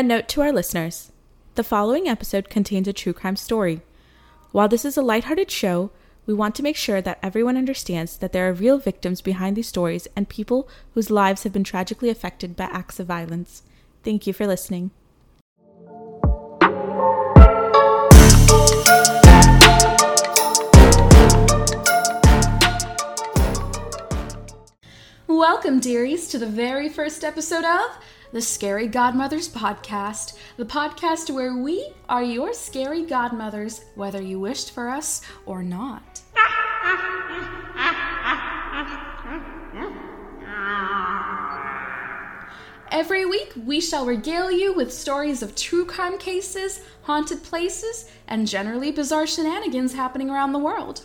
A note to our listeners the following episode contains a true crime story. While this is a lighthearted show, we want to make sure that everyone understands that there are real victims behind these stories and people whose lives have been tragically affected by acts of violence. Thank you for listening. Welcome, dearies, to the very first episode of the Scary Godmothers Podcast, the podcast where we are your scary godmothers, whether you wished for us or not. Every week, we shall regale you with stories of true crime cases, haunted places, and generally bizarre shenanigans happening around the world.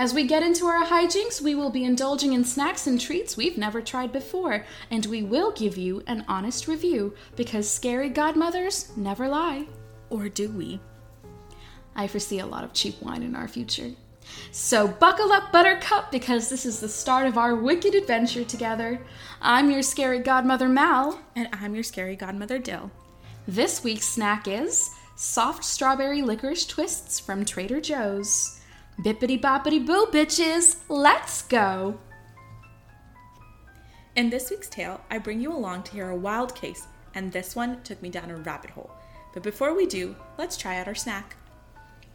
As we get into our hijinks, we will be indulging in snacks and treats we've never tried before, and we will give you an honest review because scary godmothers never lie. Or do we? I foresee a lot of cheap wine in our future. So buckle up, Buttercup, because this is the start of our wicked adventure together. I'm your scary godmother, Mal. And I'm your scary godmother, Dil. This week's snack is soft strawberry licorice twists from Trader Joe's. Bippity boppity boo, bitches! Let's go! In this week's tale, I bring you along to hear a wild case, and this one took me down a rabbit hole. But before we do, let's try out our snack.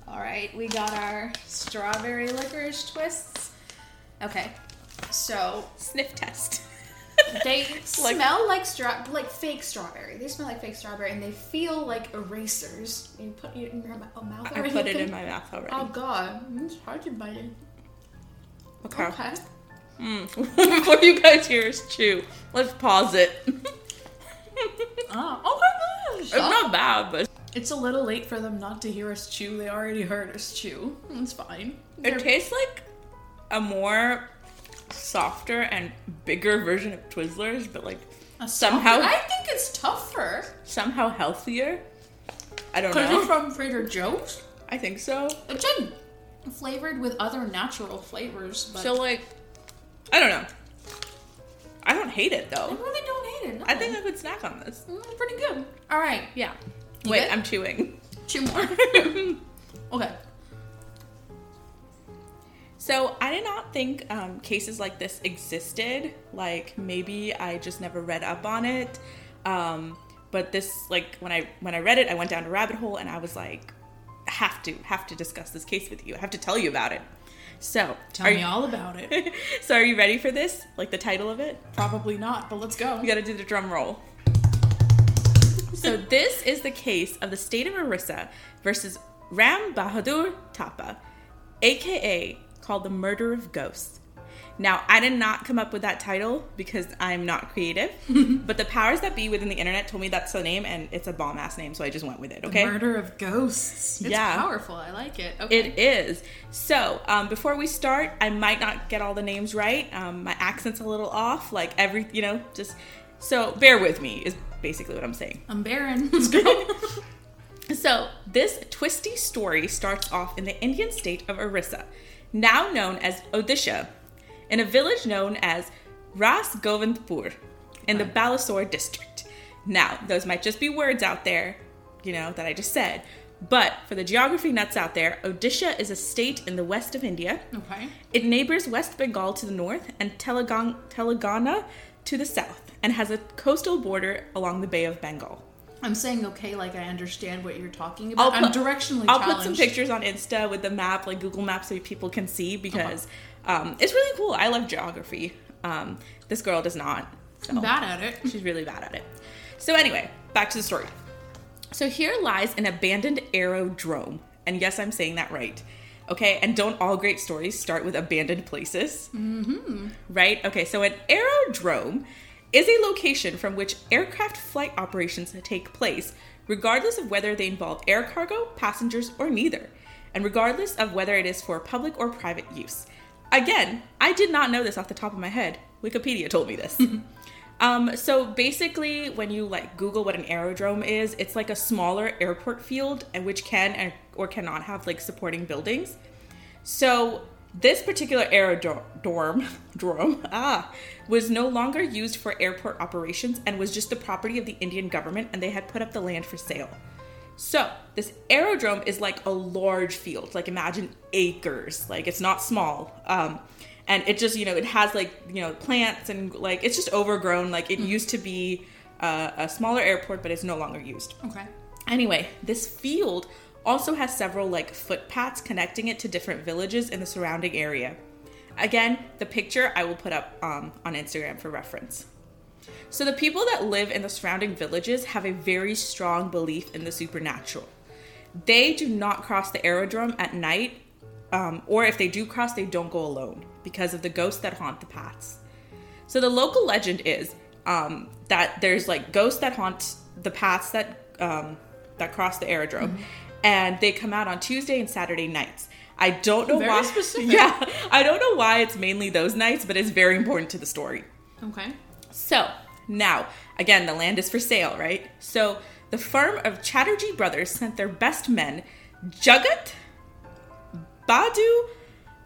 All right, we got our strawberry licorice twists. Okay, so Sniff test. they smell like straw, like fake strawberry. They smell like fake strawberry, and they feel like erasers. You put it in your mou- mouth. I put it in my mouth already. Oh god, it's hard to bite it. okay. Okay. Mm. Before you guys hear us chew, let's pause it. Oh, okay. it's not bad, but It's a little late for them not to hear us chew. They already heard us chew. It's fine. it tastes like a more softer and bigger version of Twizzlers, but like somehow I think it's tougher somehow healthier. I don't because know. it's from Trader Joe's. I think so. It's in flavored with other natural flavors, but So like, I don't know. I don't hate it though. I really don't hate it. No. I think I could snack on this. Mm, pretty good. All right, Yeah. You Wait, good? I'm chewing. two more. okay. So I did not think um, cases like this existed. Like maybe I just never read up on it. Um, but this, like when I when I read it, I went down a rabbit hole and I was like, have to have to discuss this case with you. I have to tell you about it. So Tell me you, all about it. so are you ready for this? Like the title of it? Probably not, but let's go. You got to do the drum roll. so this is the case of the state of Orissa versus Ram Bahadur Thapa, aka called the Murder of Ghosts. Now, I did not come up with that title because I'm not creative, but the powers that be within the internet told me that's the name and it's a bomb ass name, so I just went with it, okay? Murder of ghosts. It's Yeah. powerful. I like it. Okay. It is. So, um, before we start, I might not get all the names right. Um, my accent's a little off, like every, you know, just so bear with me, is basically what I'm saying. I'm go. So, this twisty story starts off in the Indian state of Orissa, now known as Odisha, in a village known as Ras Govindpur in the Balasore district. Now, those might just be words out there, you know, that I just said, but for the geography nuts out there, Odisha is a state in the west of India. okay. It neighbors West Bengal to the north and Telangana to the south, and has a coastal border along the Bay of Bengal. I'm saying okay, like I understand what you're talking about. I'll put- I'm directionally I'll challenged. put some pictures on Insta with the map, like Google Maps, so people can see because um, it's really cool. I love geography. Um, this girl does not. So bad at it. she's really bad at it. So anyway, back to the story. So here lies an abandoned aerodrome, and yes, I'm saying that right. Okay, and don't all great stories start with abandoned places? Mm-hmm. Right? Okay, so an aerodrome is a location from which aircraft flight operations take place, regardless of whether they involve air cargo, passengers, or neither, and regardless of whether it is for public or private use. Again, I did not know this off the top of my head. Wikipedia told me this. Um, so basically, when you like Google what an aerodrome is, it's like a smaller airport field, and which can or cannot have like supporting buildings. So This particular aerodrome dorm, ah, was no longer used for airport operations and was just the property of the Indian government, and they had put up the land for sale. So, this aerodrome is like a large field. Like, imagine acres. Like, it's not small. Um, and it just, you know, it has like, you know, plants and like, it's just overgrown. Like, it used to be uh, a smaller airport, but it's no longer used. Okay. Anyway, this field also has several like footpaths connecting it to different villages in the surrounding area. Again, the picture I will put up um, on Instagram for reference. So, the people that live in the surrounding villages have a very strong belief in the supernatural. They do not cross the aerodrome at night, um, or if they do cross, they don't go alone because of the ghosts that haunt the paths. So, the local legend is um, that there's like ghosts that haunt the paths that um, that cross the aerodrome, Mm-hmm. And they come out on Tuesday and Saturday nights. I don't know Very why. specific. Yeah, I don't know why it's mainly those nights, but it's very important to the story. Okay. So now, again, the land is for sale, right? So the firm of Chatterjee Brothers sent their best men, Jagat Badu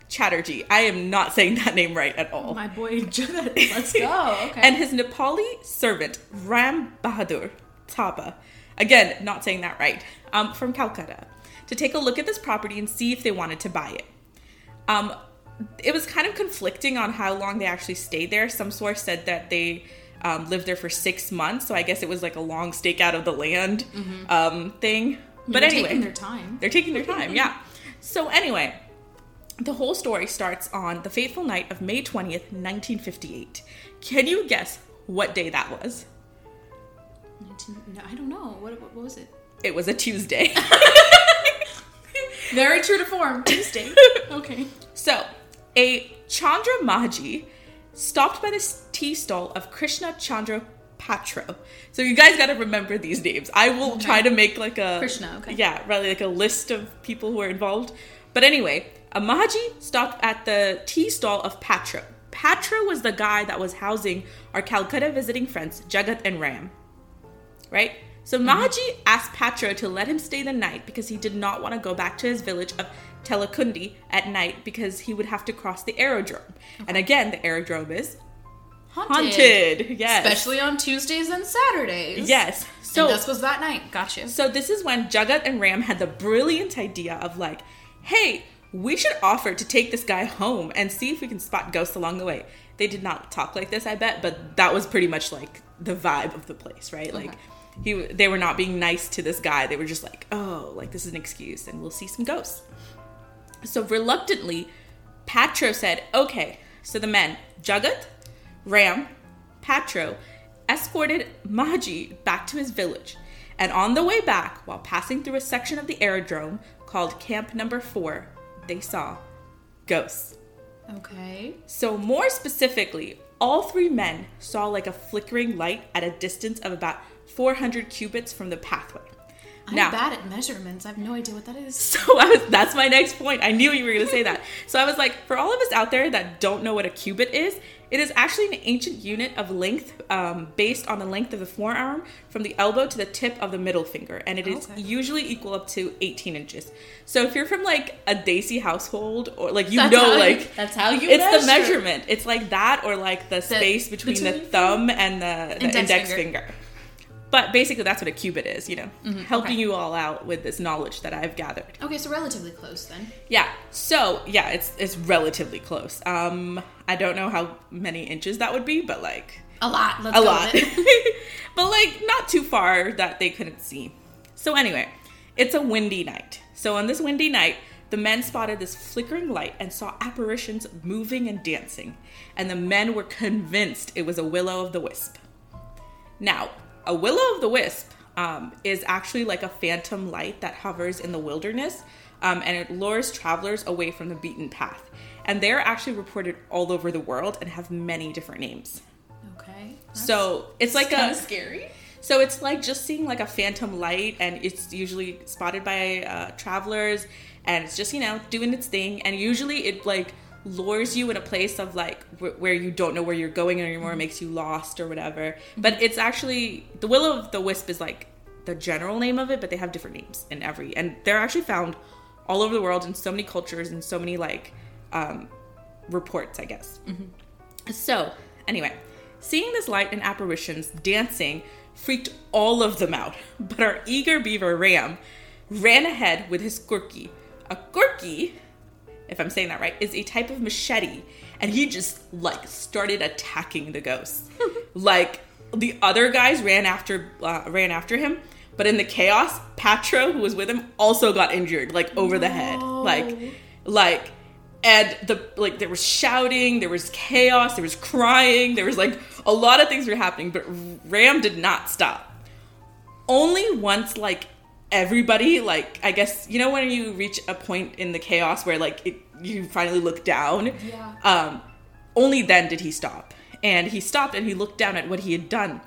Chatterjee. I am not saying that name right at all. My boy Judd. Let's go. Okay. And his Nepali servant, Ram Bahadur Thapa. Again, not saying that right. Um, from Calcutta, to take a look at this property and see if they wanted to buy it. Um, it was kind of conflicting on how long they actually stayed there. Some source said that they um, lived there for six months, so I guess it was like a long stake out of the land um, thing. But anyway. They're anyway, taking their time. they're taking their time, yeah. So anyway, the whole story starts on the fateful night of May 20th, 1958. Can you guess what day that was? 19 No, I don't know. What, what, what was it? It was a Tuesday. Very true to form. Tuesday. Okay. so, a Chandra Maji stopped by the tea stall of Krishna Chandra Patro. So you guys got to remember these names. I will Okay. try to make like a Krishna, okay. Yeah, really like a list of people who are involved. But anyway, a Maji stopped at the tea stall of Patra. Patra was the guy that was housing our Calcutta visiting friends Jagat and Ram. Right? So mm-hmm. Maji asked Patra to let him stay the night because he did not want to go back to his village of Telekundi at night because he would have to cross the aerodrome. And again, the aerodrome is Haunted. haunted. Yes. Especially on Tuesdays and Saturdays. Yes. So So this was that night. Gotcha. So this is when Jagat and Ram had the brilliant idea of like, hey, we should offer to take this guy home and see if we can spot ghosts along the way. They did not talk like this, I bet, but that was pretty much like the vibe of the place, right? Like he they were not being nice to this guy. They were just like, "Oh, like this is an excuse and we'll see some ghosts." So reluctantly, Patro said, "Okay." So the men, Jagat, Ram, Patro, escorted Maji back to his village. And on the way back, while passing through a section of the aerodrome called Camp Number 4, they saw ghosts. Okay. So, more specifically, all three men saw like a flickering light at a distance of about 400 cubits from the pathway. I'm Now- bad at measurements. I have no idea what that is. So I was that's my next point. I knew you were going to say that. So I was like, for all of us out there that don't know what a cubit is, it is actually an ancient unit of length um, based on the length of the forearm from the elbow to the tip of the middle finger, and it is Okay. usually equal up to 18 inches. So if you're from like a desi household or like you That's know how you- like that's how you it's the measurement. It's like that or like the, space between, the thumb and the, the Index index, finger. finger. But basically, that's what a cubit is. You know, helping Mm-hmm. okay. you all out with this knowledge that I've gathered. Okay, so relatively close then. Yeah. So yeah, it's it's relatively close. Um, I don't know how many inches that would be, but like A lot. Let's a lot. but like not too far that they couldn't see. So anyway, it's a windy night. So on this windy night, the men spotted this flickering light and saw apparitions moving and dancing, and the men were convinced it was a willow of the wisp. Now, a willow of the wisp um, is actually like a phantom light that hovers in the wilderness um, and it lures travelers away from the beaten path. And they're actually reported all over the world and have many different names. Okay. So it's like kind a of scary. so it's like just seeing like a phantom light, and it's usually spotted by uh, travelers, and it's just you know doing its thing, and usually it like lures you in a place of like wh- where you don't know where you're going anymore, mm-hmm. makes you lost or whatever. Mm-hmm. But it's actually the will of the wisp is like the general name of it, but they have different names in every, and they're actually found all over the world in so many cultures and so many like um, reports, I guess. Mm-hmm. So, anyway, seeing this light and apparitions dancing freaked all of them out, but our eager beaver Ram ran ahead with his gurki. A gurki, if I'm saying that right, is a type of machete, and he just like started attacking the ghosts. like the other guys ran after uh, ran after him, but in the chaos, Patro, who was with him, also got injured, like over the head, like like and the like there was shouting there was chaos there was crying there was like a lot of things were happening but ram did not stop. Only once like everybody like i guess you know when you reach a point in the chaos where like it, you finally look down Yeah. um only then did he stop and he stopped and he looked down at what he had done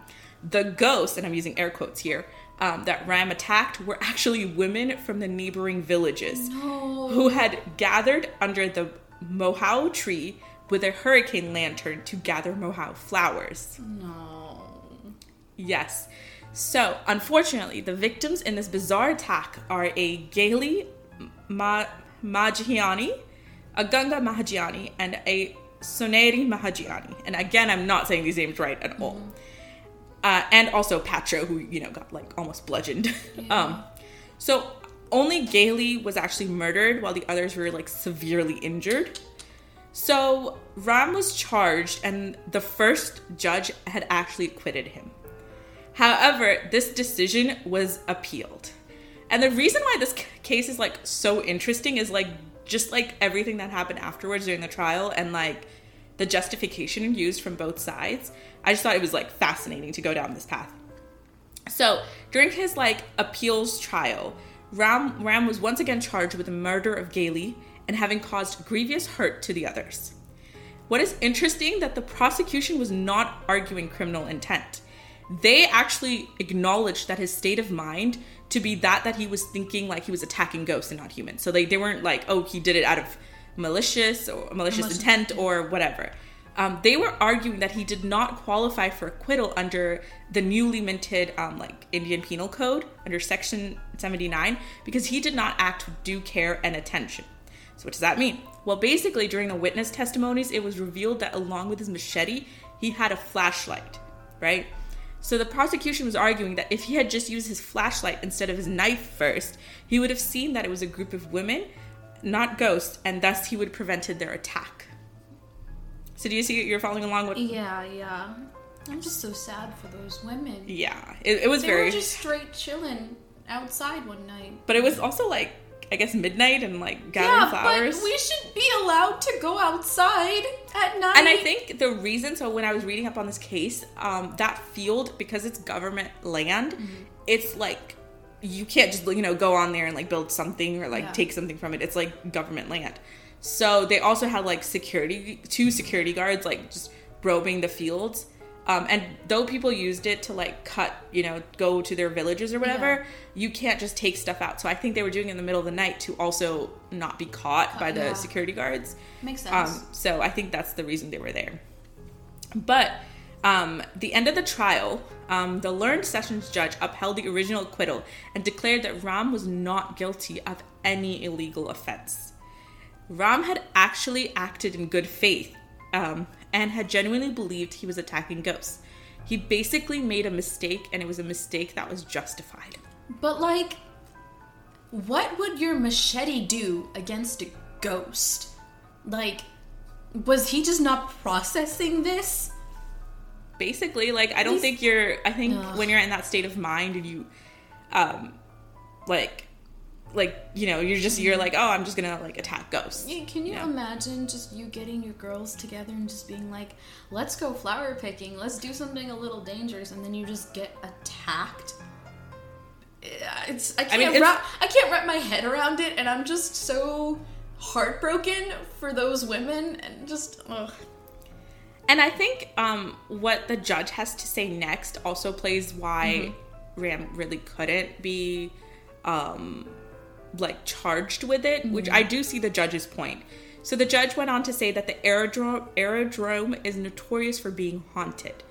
the ghosts and i'm using air quotes here um, that ram attacked were actually women from the neighboring villages No. who had gathered under the mahua tree with a hurricane lantern to gather mahua flowers. No. Yes. So, unfortunately, the victims in this bizarre attack are a Gaili Ma- Mahajiani, a Ganga Mahajiani, and a Soneri Mahajiani. And again, I'm not saying these names right at all. Uh, and also Patro, who, you know, got like almost bludgeoned. um, so, only Gailey was actually murdered while the others were like severely injured. So, Ram was charged, and the first judge had actually acquitted him. However, this decision was appealed. And the reason why this case is like so interesting is like just like everything that happened afterwards during the trial and like the justification used from both sides. I just thought it was like fascinating to go down this path. So, during his like appeals trial, Ram Ram was once again charged with the murder of Gailey and having caused grievous hurt to the others. What is interesting that the prosecution was not arguing criminal intent. They actually acknowledged that his state of mind to be that that he was thinking like he was attacking ghosts and not humans. So they, they weren't like, oh, he did it out of malicious or malicious Malicious, intent or whatever. Um, they were arguing that he did not qualify for acquittal under the newly minted um, like Indian Penal Code under Section 79 because he did not act with due care and attention. So what does that mean? Well, basically, during the witness testimonies, it was revealed that along with his machete, he had a flashlight, right? So the prosecution was arguing that if he had just used his flashlight instead of his knife first, he would have seen that it was a group of women, not ghosts, and thus he would have prevented their attack. So do you see you're following along with Yeah, yeah. I'm just so sad for those women. Yeah, it, it was They very were just straight chilling outside one night. but it was also like I guess midnight and like gathering yeah, flowers. but we should be allowed to go outside at night. And I think the reason, so when I was reading up on this case, um, that field, because it's government land, it's like you can't just, you know, go on there and like build something or like Yeah. take something from it. It's like government land. So they also had like security, two security guards, like just probing the fields. Um, and though people used it to like cut, you know, go to their villages or whatever, Yeah. you can't just take stuff out. So I think they were doing it in the middle of the night to also not be caught by the Yeah. security guards. makes sense. Um, so I think that's the reason they were there. But um, the end of the trial, um, the learned sessions judge upheld the original acquittal and declared that Ram was not guilty of any illegal offense. Ram had actually acted in good faith um, and had genuinely believed he was attacking ghosts. He basically made a mistake, and it was a mistake that was justified. but like, what would your machete do against a ghost? Like, was he just not processing this? basically like i don't These- think you're i think Ugh. when you're in that state of mind and you um like like you know you're just you're like oh i'm just gonna like attack ghosts Yeah, Can you Yeah. imagine just you getting your girls together and just being like, let's go flower picking, let's do something a little dangerous, and then you just get attacked? It's I can't mean, it's- wrap I can't wrap my head around it, and I'm just so heartbroken for those women, and just ugh. and i think um what the judge has to say next also plays why ram really couldn't be um like charged with it which mm-hmm. i do see the judge's point so the judge went on to say that the aerodrome aerodrome is notorious for being haunted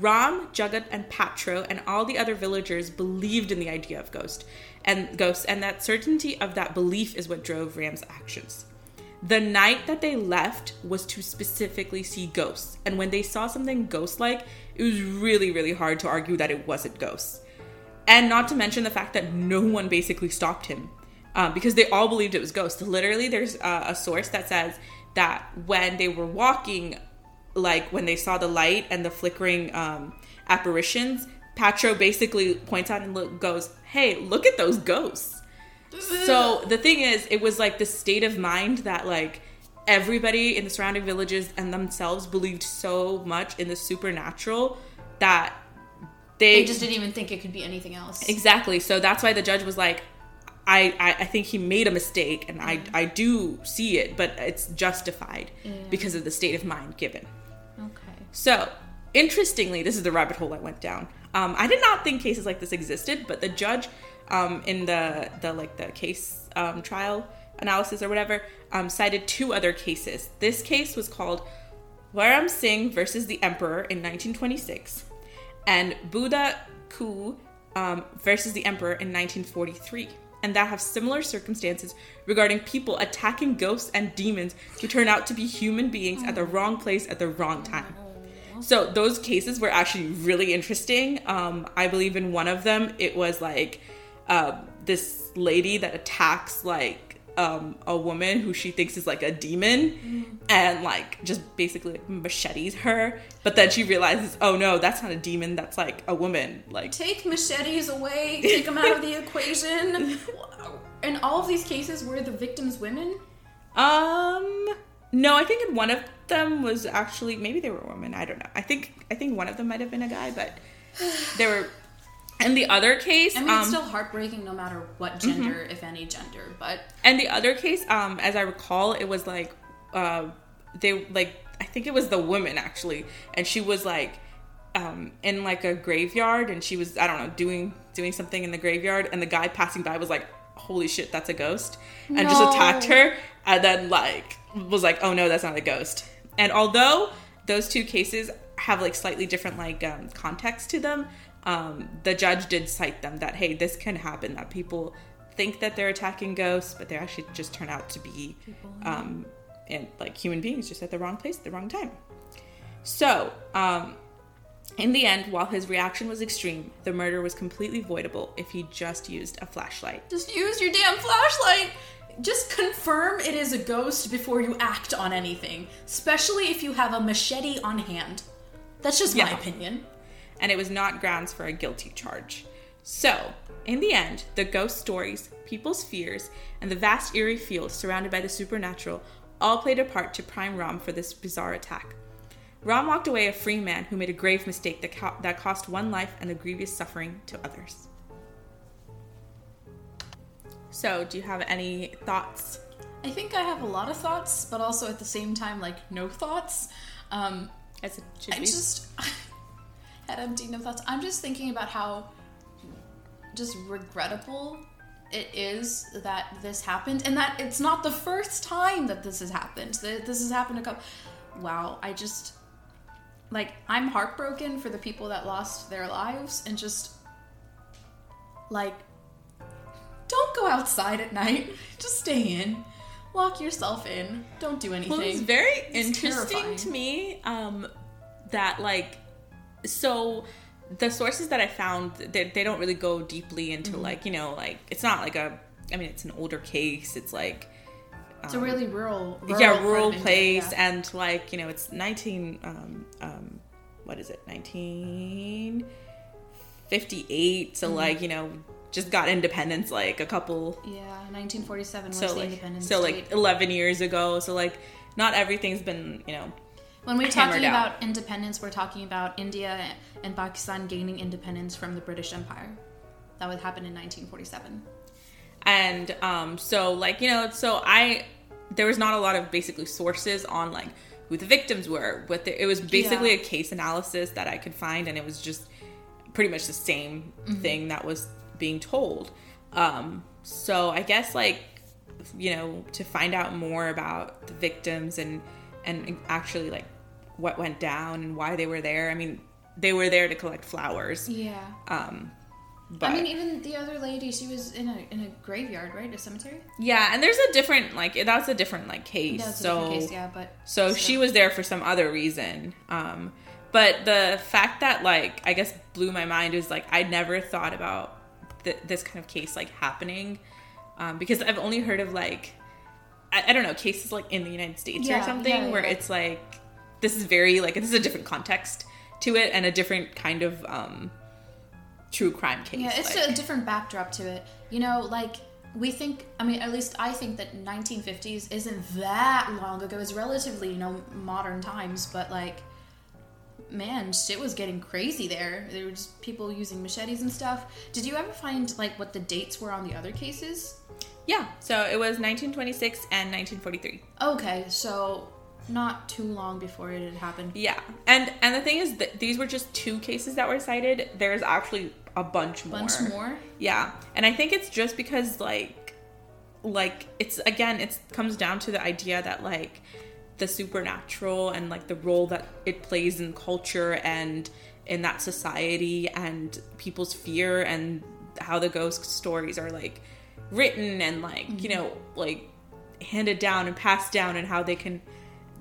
Ram, Jagat, and Patro, and all the other villagers believed in the idea of ghost and ghosts, and that certainty of that belief is what drove Ram's actions. The night that they left was to specifically see ghosts. And when they saw something ghost like, it was really, really hard to argue that it wasn't ghosts. And not to mention the fact that no one basically stopped him um, because they all believed it was ghosts. Literally, there's a, a source that says that when they were walking, like when they saw the light and the flickering um, apparitions, Patro basically points out and look, goes, Hey, look at those ghosts. so the thing is, it was like the state of mind that, like, everybody in the surrounding villages and themselves believed so much in the supernatural that they, They just didn't even think it could be anything else. Exactly. So that's why the judge was like, I, I, I think he made a mistake and I, I do see it, but it's justified because of the state of mind given. Okay. So, interestingly, this is the rabbit hole I went down. Um, I did not think cases like this existed, but the judge um, in the, the like the case um, trial analysis or whatever um, cited two other cases. This case was called Waryam Singh versus the Emperor in 1926, and Buddha Ku um, versus the Emperor in 1943. And that have similar circumstances regarding people attacking ghosts and demons who turn out to be human beings at the wrong place at the wrong time. So those cases were actually really interesting. Um, I believe in one of them, it was like uh, this lady that attacks like um, a woman who she thinks is like a demon, and like just basically like, machetes her. But then she realizes, oh no, that's not a demon. That's like a woman. Like Take machetes away, take them out of the equation. In all of these cases, were the victims women? Um, no, I think in one of them was actually maybe they were women. I don't know. I think I think one of them might have been a guy, but they were. And the other case, I mean, um, it's still heartbreaking no matter what gender, if any gender, but and the other case, um, as I recall, it was like, uh, they like I think it was the woman actually, and she was like, um, in like a graveyard, and she was I don't know doing doing something in the graveyard, and the guy passing by was like, holy shit, that's a ghost, and just attacked her, and then like was like, oh no, that's not a ghost. And although those two cases have like slightly different like um, context to them, um, the judge did cite them that hey, this can happen that people think that they're attacking ghosts, but they actually just turn out to be um, and like human beings just at the wrong place at the wrong time. So, um, in the end, while his reaction was extreme, the murder was completely voidable if he just used a flashlight. just use your damn flashlight. Just confirm it is a ghost before you act on anything, especially if you have a machete on hand. That's just my opinion. And it was not grounds for a guilty charge. So, in the end, the ghost stories, people's fears, and the vast eerie field surrounded by the supernatural all played a part to prime Ram for this bizarre attack. Ram walked away a free man who made a grave mistake that, co- that cost one life and a grievous suffering to others. So, do you have any thoughts? I think I have a lot of thoughts, but also at the same time, like no thoughts. Um, As it should I be. just had empty no thoughts. I'm just thinking about how just regrettable it is that this happened, and that it's not the first time that this has happened. That this has happened a couple. Wow, I just like I'm heartbroken for the people that lost their lives, and just like don't go outside at night. Just stay in. Lock yourself in. Don't do anything. Well, it's very It's interesting terrifying. to me um, that like so the sources that I found they, they don't really go deeply into Mm-hmm. like you know like it's not like a I mean it's an older case it's like It's a really rural, rural yeah rural of India, place yeah. and like you know it's 19 um, um, what is it 1958 so Mm-hmm. like you know just got independence like a couple Yeah, 1947 was so the like independence so like 11 years ago so like not everything's been you know when we're talking out. about independence, we're talking about India and Pakistan gaining independence from the British Empire. That would happen in 1947. and um so like you know so i there was not a lot of basically sources on like who the victims were what the, it was basically Yeah. a case analysis that i could find and it was just pretty much the same thing that was being told um so i guess like you know to find out more about the victims and and actually like what went down and why they were there i mean they were there to collect flowers Yeah. um But I mean, even the other lady, she was in a in a graveyard, right? A cemetery. yeah, and there's a different like that's a different like case. That's a so case, yeah, but So still. she was there for some other reason. Um, but the fact that like I guess blew my mind is like I never thought about th- this kind of case like happening um, because I've only heard of like I, I don't know cases like in the United States Yeah, or something yeah, where it's like this is very like this is a different context to it and a different kind of um, true crime case. Yeah, it's like- a different backdrop to it. You know, like we think. I mean, at least I think that 1950s isn't that long ago. It's relatively, you know, modern times, but like. Man, shit was getting crazy there. There were just people using machetes and stuff. Did you ever find like what the dates were on the other cases? yeah. So it was 1926 and 1943. Okay, so not too long before it had happened. Yeah, and and the thing is that these were just two cases that were cited. There's actually a bunch more. Bunch more. Yeah, and I think it's just because like, like it's again, it comes down to the idea that like the supernatural and like the role that it plays in culture and in that society and people's fear and how the ghost stories are like written and like you mm-hmm. know like handed down and passed down and how they can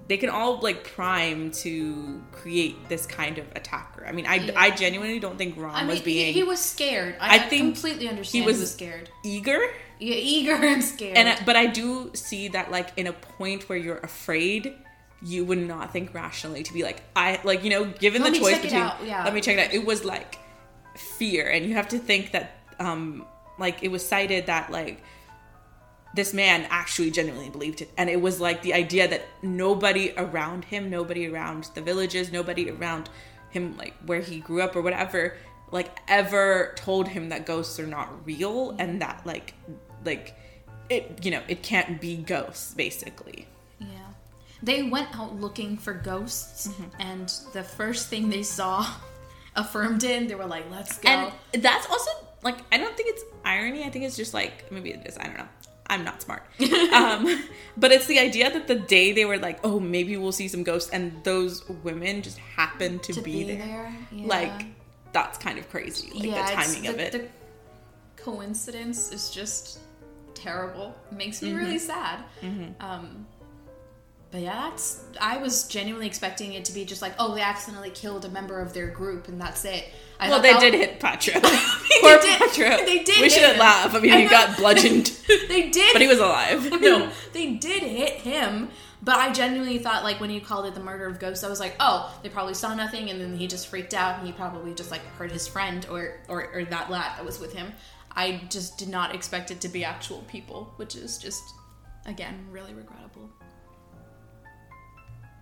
they can all like prime to create this kind of attacker. I mean, I, Yeah. I genuinely don't think Ron I mean, was being he, he was scared. I, I think completely understand. was- he was scared. eager Yeah, eager and scared. and but i do see that like in a point where you're afraid you would not think rationally to be like i like you know given Let the me choice check it between out, yeah. let me check it out it was like fear and you have to think that um like it was cited that like this man actually genuinely believed it and it was like the idea that nobody around him nobody around the villages nobody around him like where he grew up or whatever like ever told him that ghosts are not real and that like like it you know it can't be ghosts basically Yeah. They went out looking for ghosts, Mm-hmm. and the first thing they saw affirmed it. They were like, let's go. and that's also like i don't think it's irony i think it's just like maybe it is i don't know i'm not smart um but it's the idea that the day they were like oh maybe we'll see some ghosts and those women just happened to, to be, there, Yeah. like that's kind of crazy like yeah, the timing of it The coincidence is just terrible. It makes me Mm-hmm. really sad. Um, but yeah, that's. I was genuinely expecting it to be just like, oh, they accidentally killed a member of their group, and that's it. I well they did hit patro They poor did- patro they did we shouldn't him. laugh i mean I he got bludgeoned they did, but he was alive no, they did hit him. But I genuinely thought, like, when you called it the murder of ghosts, I was like, oh, they probably saw nothing, and then he just freaked out, and he probably just like hurt his friend or or, or that lad that was with him. I just did not expect it to be actual people, which is just, again, really regrettable.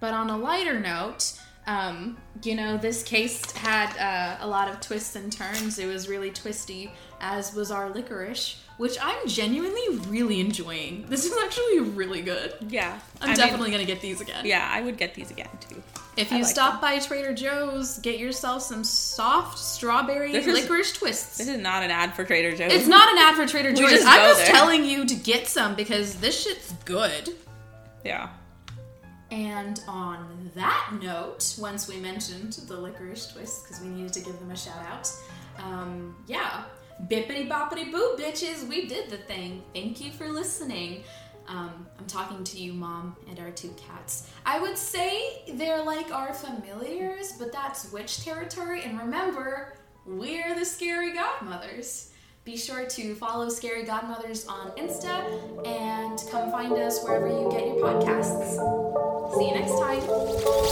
But on a lighter note, um, you know, this case had uh, a lot of twists and turns. It was really twisty, as was our licorice, which I'm genuinely really enjoying. This is actually really good. yeah I'm I mean, definitely gonna get these again. yeah i would get these again too If you like stop by Trader Joe's, get yourself some soft strawberry This is- licorice twists. this is not an ad for trader joe's It's not an ad for Trader Joe's. I'm just there. telling you to get some because this shit's good. yeah And on that note, once we mentioned the licorice twist, because we needed to give them a shout out, um, yeah, bippity boppity boo, bitches, we did the thing. Thank you for listening. Um, I'm talking to you, mom, and our two cats. I would say they're like our familiars, but that's witch territory. And remember, we're the scary godmothers. Be sure to follow Scary Godmothers on Insta and come find us wherever you get your podcasts. See you next time.